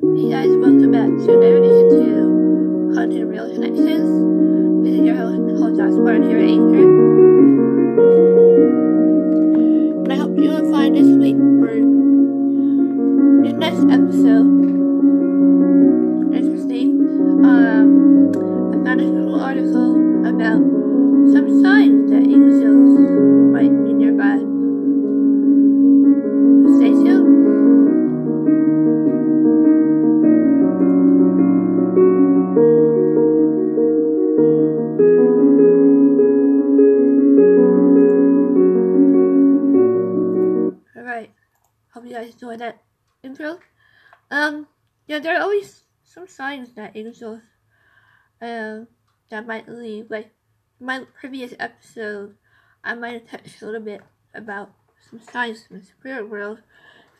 Hey guys, welcome back to another edition to Haunted Real Connections. This is your host, Nicole Joshua, here at Anchor. And I hope you will find this week for this next episode interesting. Um, I found a cool article about some signs that angels intro. Um, yeah, there are always some signs that angels, um, that might leave. Like, my previous episode, I might have touched a little bit about some signs from the spirit world.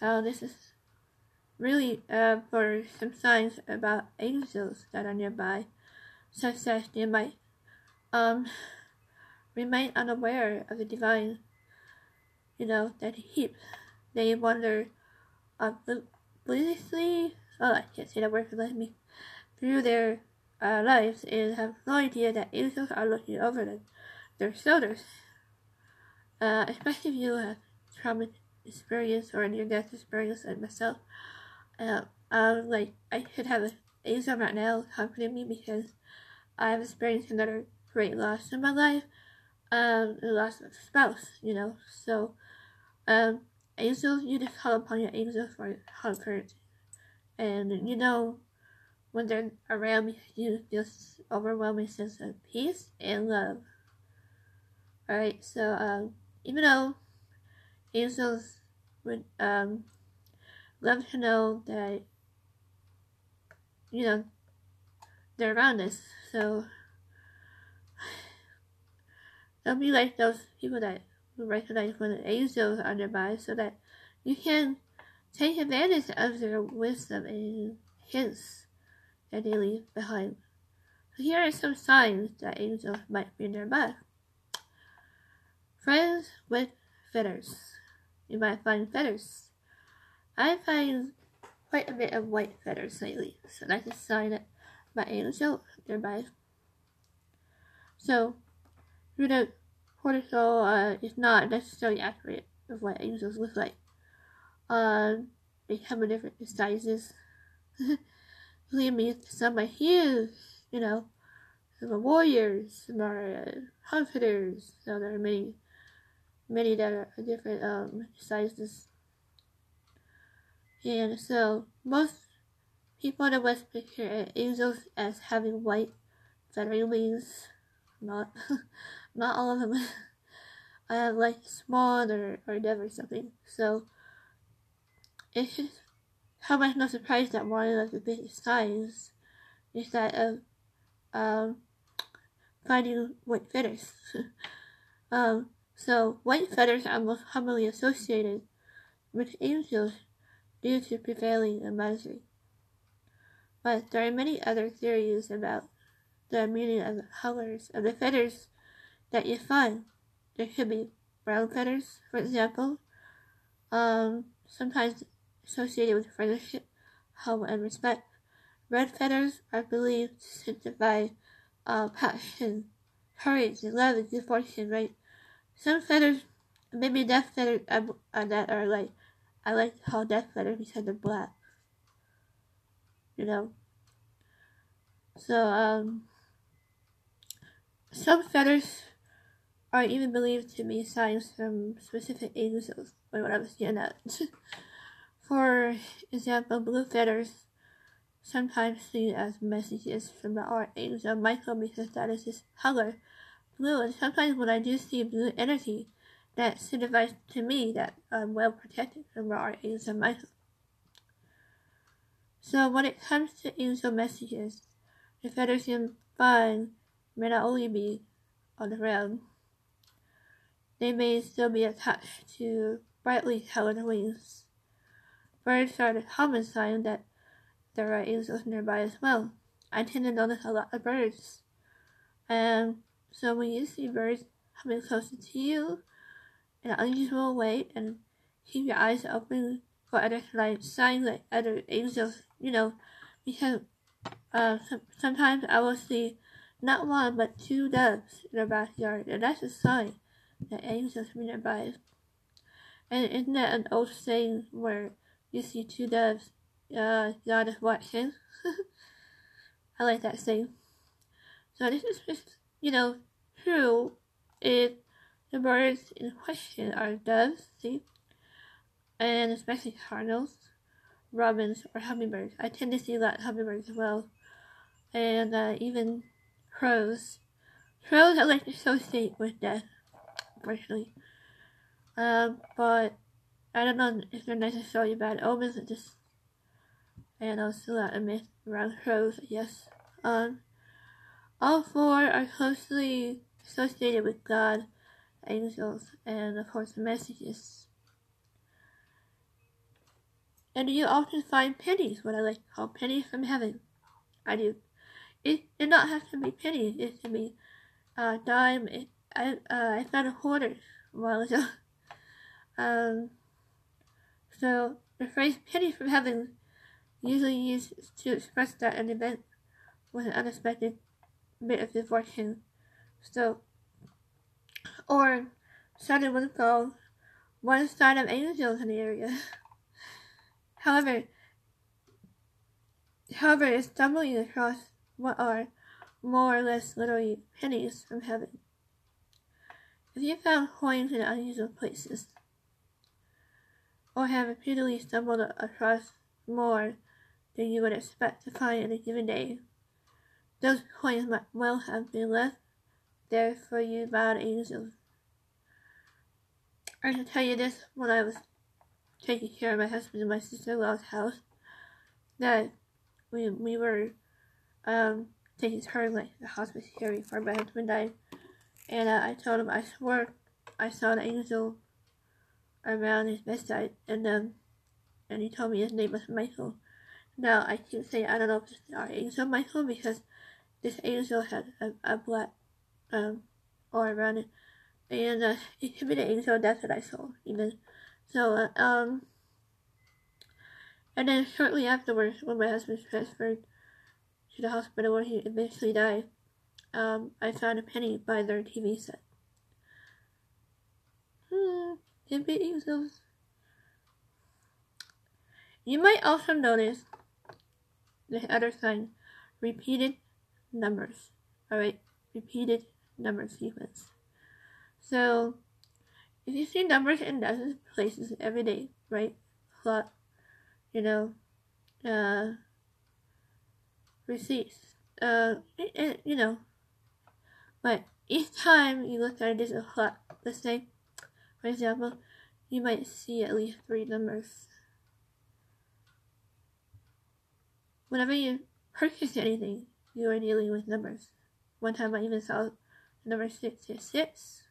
Uh, this is really, uh, for some signs about angels that are nearby, such that they might, um, remain unaware of the divine you know, that heap. They wander obliviously, oh, I can't say that word for let me, through their uh, lives and have no idea that angels are looking over them, their shoulders. Uh, especially if you have trauma experience or near-death experience like myself. Uh, um, like, I could have an angel right now comforting me because I've experienced another great loss in my life, um, the loss of a spouse, you know, so, um, angels, you just call upon your angels for comfort. And you know, when they're around you just overwhelming sense of peace and love. Alright, so, um, even though angels would, um, love to know that, you know, they're around us, so, don't be like those people that recognize when the angels are nearby so that you can take advantage of their wisdom and hints that they leave behind. So here are some signs that angels might be nearby. Friends with feathers. You might find feathers. I find quite a bit of white feathers lately, so that's a sign that my angel nearby. So, through the cortisol uh, is not necessarily accurate of what angels look like. Uh, they come in different sizes. Believe me, some are huge, you know, some are warriors, some are uh, comforters, so there are many, many that are different um, sizes. And so, most people in the West picture angels as having white feathery wings, not. not all of them I have like small or, or deaf or something. So it's just how much no surprise that one of the biggest signs is that of um finding white feathers. um so white feathers are most commonly associated with angels due to prevailing imagery. But there are many other theories about the meaning of the colors of the feathers that you find. There could be brown feathers, for example, um, sometimes associated with friendship, home, and respect. Red feathers are believed to signify uh, passion, courage, and love, and good fortune, right? Some feathers, maybe death feathers, uh, uh, that are like, I like call death feathers because they're black. You know? So, um, some feathers are even believed to be signs from specific angels, or what I was getting at. For example, blue feathers sometimes seen as messages from the archangel Michael because that is his color, blue. And sometimes when I do see blue energy, that signifies to me that I'm well protected from the archangel Michael. So when it comes to angel messages, the feathers you find may not only be on the ground, they may still be attached to brightly colored wings. Birds are the common sign that there are angels nearby as well. I tend to notice a lot of birds. And so when you see birds coming closer to you in an unusual way and keep your eyes open for other like signs like other angels, you know, because uh, sometimes I will see not one but two doves in the backyard, and that's a sign that angels are nearby. And isn't that an old saying where you see two doves, uh, God is watching? I like that saying. So this is just, you know, true if the birds in question are doves, see? And especially cardinals, robins, or hummingbirds. I tend to see a lot of hummingbirds as well. And uh, even crows. Crows I like to associate with death, unfortunately. Um, but I don't know if they're necessarily bad omens or just and also a lot of myth around crows, yes. Um all four are closely associated with God, angels, and of course the messages. And you often find pennies, what I like to call pennies from heaven. I do. It did not have to be pennies, it can be uh, dime. It, I, uh, I found a quarter a while ago. Um, so the phrase penny from heaven usually used to express that an event was an unexpected bit of good fortune. So, or sudden windfall, one sign of angels in the area. however, however, is stumbling across what are more or less literally pennies from heaven. If you found coins in unusual places, or have repeatedly stumbled across more than you would expect to find in a given day. Those coins might well have been left there for you by the angels. I can tell you this when I was taking care of my husband and my sister-in-law's house, that we we were um, taking turns like the hospice caring for my husband died, and uh, I told him I swore I saw an angel around his bedside, and um, and he told me his name was Michael. Now I can say I don't know if it's our angel Michael because this angel had a, a black um all around it, and uh, it could be the angel. That's what I saw even. So uh, um, and then shortly afterwards, when my husband transferred to the hospital where he eventually died, um, I found a penny by their TV set. Hmm beating those. You might also notice the other sign, repeated numbers. Alright, repeated number sequence. So, if you see numbers in dozens of places every day, right? A lot, you know, uh, receipts, uh, it, you know, but each time you look at it, it's a lot the same for example, you might see at least three numbers. Whenever you purchase anything, you are dealing with numbers. One time I even saw number 666.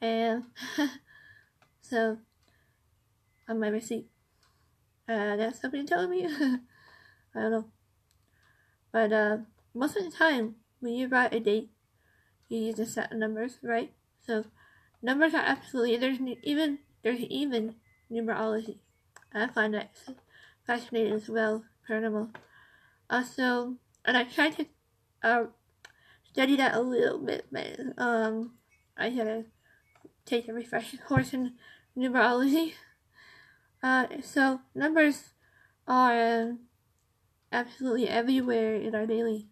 And so, on my receipt. Uh, that's somebody telling me. I don't know. But uh, most of the time, when you write a date, you use a set of numbers, right? So Numbers are absolutely there's even there's even numerology. I find that fascinating as well, paranormal. Also, and I tried to uh, study that a little bit, but um, I had to take a refresher course in numerology. Uh, so numbers are um, absolutely everywhere in our daily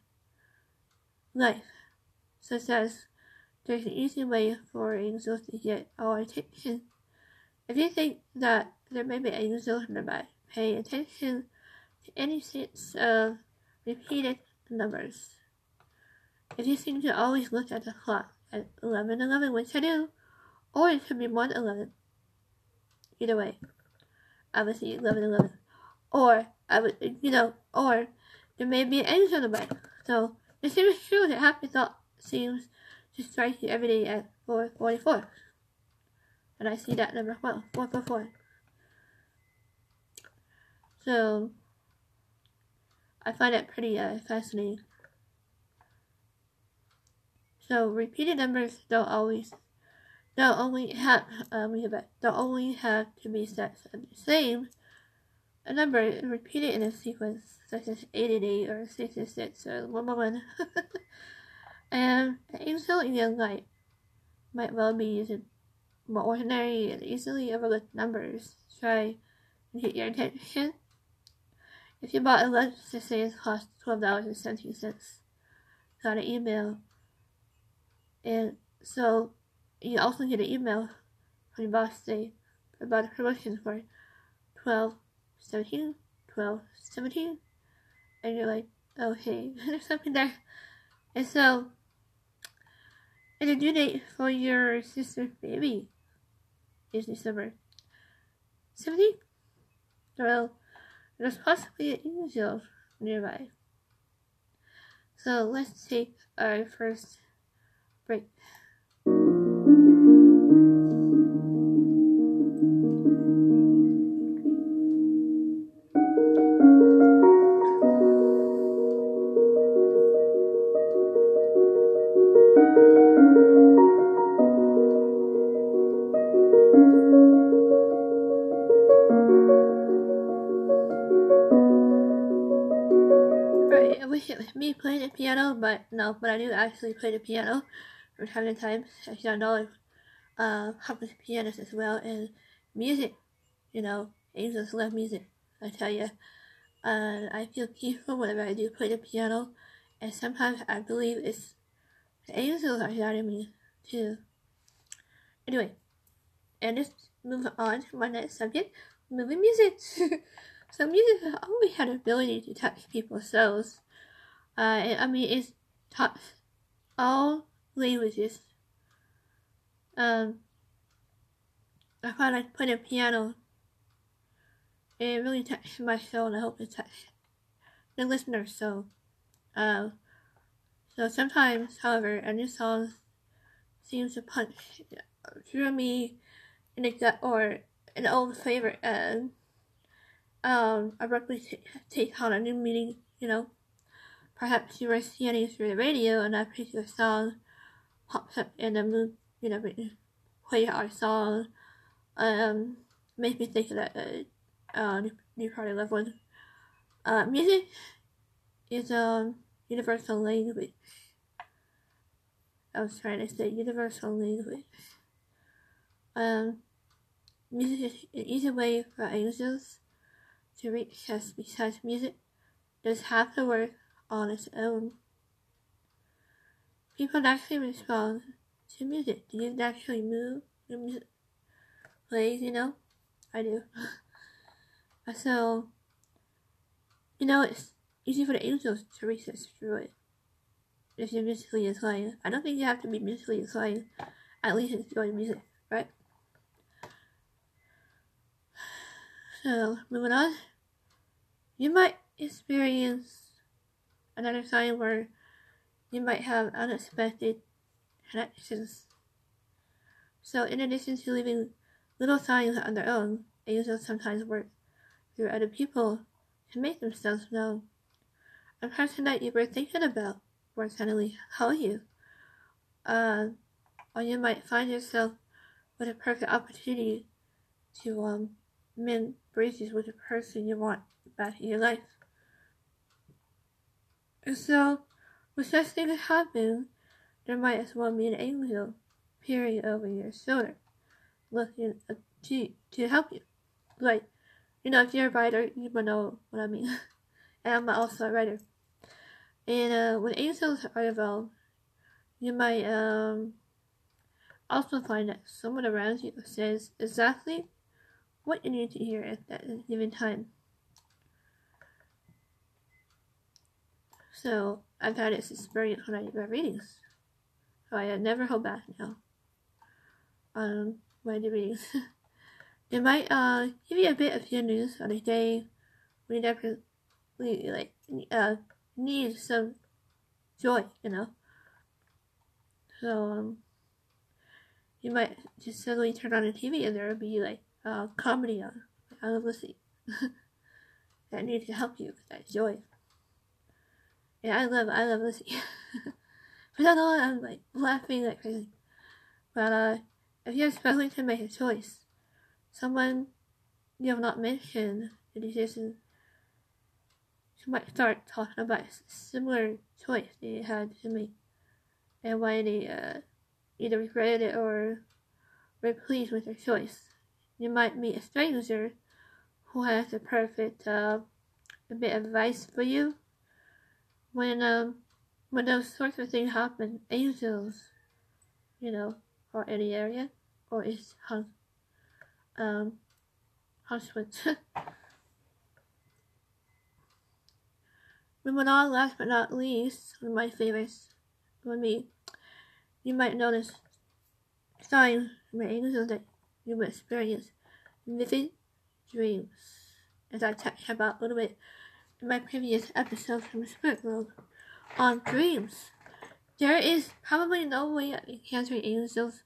life, such as there's an easy way for angels to get our attention. If you think that there may be angels nearby, pay attention to any sense of repeated numbers. If you seem to always look at the clock at 11 11, which I do, or it could be 1 11. Either way, I would see 11 11. Or, I would, you know, or there may be an angel nearby. So, it seems true that happy thought seems to strike you every day at 444. And I see that number well, 444. So, I find it pretty uh, fascinating. So, repeated numbers don't always, don't only have, um, don't only have to be sets of the same a number repeated in a sequence, such as 88 or 66 or 111. and an angel in young light might well be using more ordinary and easily overlooked numbers try and get your attention. If you bought a lunch to say it cost $12.17, got an email, and so you also get an email from your boss say about a promotion for 12 17 12 17 and you're like oh hey there's something there and so and the due date for your sister's baby is December 17th. Well, there's possibly an angel nearby. So let's take our first break. Me playing the piano, but no, but I do actually play the piano from time to time. Actually, I know uh, public pianist as well, and music, you know, angels love music, I tell you. Uh, I feel peaceful whenever I do play the piano, and sometimes I believe it's the angels are guiding me too. Anyway, and let's move on to my next subject, movie music. so music has always had ability to touch people's souls. Uh, I mean, it's taught all languages. Um, I find like playing piano. It really touched my soul, and I hope it touched the listener. So, uh, so sometimes, however, a new song seems to punch through me in the gut, or an old favorite, and um, abruptly t- take on a new meaning. You know. Perhaps you were scanning through the radio and a particular song pops up in the mood, you know, play our song. Um, makes me think of that uh, uh, new party loved one. Uh, music is a um, universal language. I was trying to say universal language. Um, music is an easy way for angels to reach us because music does half the work on its own. People actually respond to music. Do you actually move your music plays, you know? I do. so, you know, it's easy for the angels to us through it. If you're musically inclined. I don't think you have to be musically inclined. At least enjoy music, right? So, moving on. You might experience another time where you might have unexpected connections. So, in addition to leaving little signs on their own, angels sometimes work through other people to make themselves known. A person that you were thinking about will suddenly call you. Uh, or you might find yourself with a perfect opportunity to um, mend bridges with the person you want back in your life. So, when such things happen, there might as well be an angel peering over your shoulder, looking to to help you. Like, you know, if you're a writer, you might know what I mean. and I'm also a writer. And uh, when angels are involved, you might um, also find that someone around you says exactly what you need to hear at that given time. So I've had this experience when I do my readings. So I never hold back now. on my I readings. it might uh give you a bit of good news on a day when you definitely like uh need some joy, you know. So um you might just suddenly turn on the TV and there will be like a uh, comedy on. I love listening. that needs to help you with that joy. Yeah, I love I love but I know I'm like laughing like crazy. But uh, if you're struggling to make a choice, someone you have not mentioned the decision, she might start talking about a similar choice they had to make and why they uh, either regretted it or were pleased with their choice. You might meet a stranger who has a perfect uh, bit of advice for you. When um when those sorts of things happen, angels, you know, or any area, or is hung um husband. On, last but not least, one of my favorites for me, you might notice signs from angels that you will experience vivid dreams, as I touched about a little bit in my previous episode from Spirit World on dreams. There is probably no way of encountering angels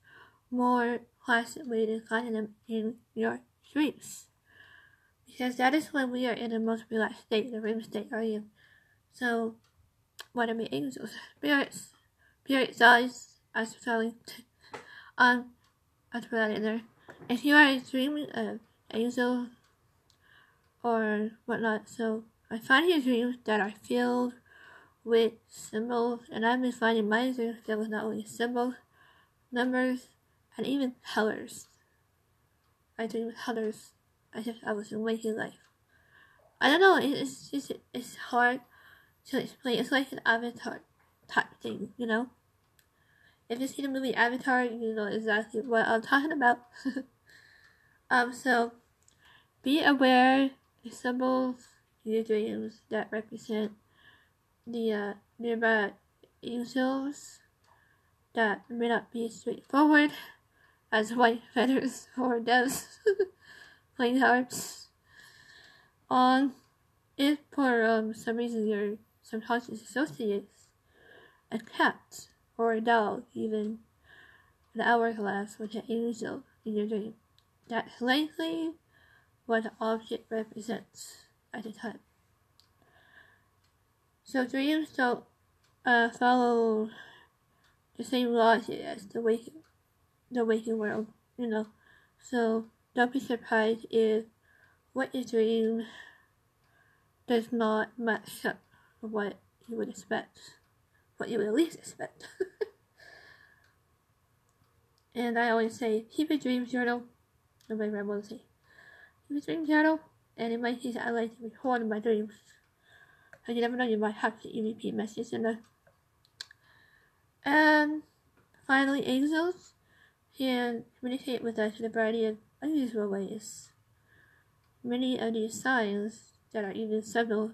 more classic way than finding them in your dreams. Because that is when we are in the most relaxed state, the REM state, are you? So, what are my angels? Spirits, spirit size, as telling, um, I put that in there. If you are dreaming of angels or whatnot, so I find your dreams that are filled with symbols, and I've been finding my dreams filled with not only symbols, numbers, and even colors. I dream colors as if I was in waking life. I don't know, it's just, it's hard to explain. It's like an avatar type thing, you know? If you see the movie Avatar, you know exactly what I'm talking about. um, so be aware the symbols dreams that represent the uh, nearby angels that may not be straightforward as white feathers or doves, plain hearts. On if for um, some reason your subconscious associates a cat or a dog, even an hourglass with an angel in your dream. That's likely what the object represents at the time. So dreams don't uh, follow the same logic as the waking, the waking world, you know. So don't be surprised if what you dream does not match up with what you would expect what you would least expect. and I always say, keep a dream journal. My grandma would say, keep a dream journal. And in my case, I like to record my dreams. And you never know, you might have the EVP message in there. And finally, angels can communicate with us in a variety of unusual ways. Many of these signs that are even subtle,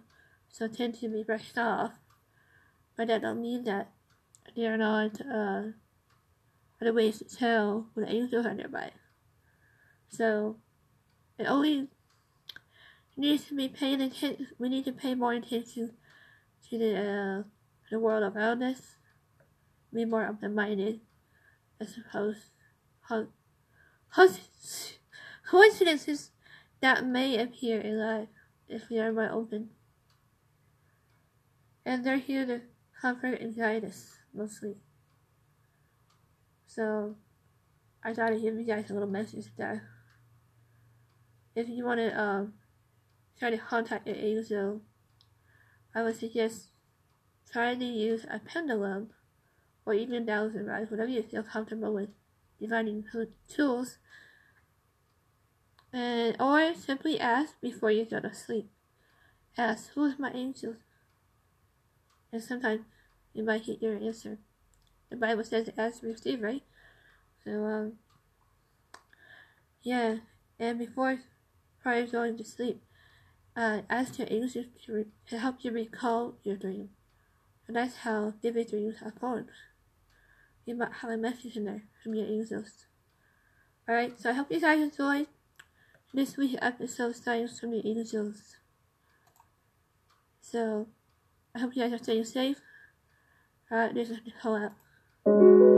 so tend to be brushed off but that don't mean that they are not uh, other ways to tell when angels are nearby. So it only needs to be paying attention. We need to pay more attention to the uh, the world around us. Be more open-minded, I suppose. How, how, coincidences that may appear in life if we are more open. And they're here to comfort and guidance mostly. So I thought I'd give you guys a little message there. If you want to um, try to contact your angel, I would suggest trying to use a pendulum or even a dowsing rods, whatever you feel comfortable with divining tools. And or simply ask before you go to sleep. Ask, who is my angel? And sometimes you might get your answer. The Bible says to ask receive, right? So, um, yeah. And before, prior to going to sleep, uh, ask your angels to, to help you recall your dream. And that's how vivid dreams are formed. You might have a message in there from your angels. Alright, so I hope you guys enjoyed this week's episode, of Signs from the Angels. So, I hope you guys are staying safe. Alright, this is Nicole out.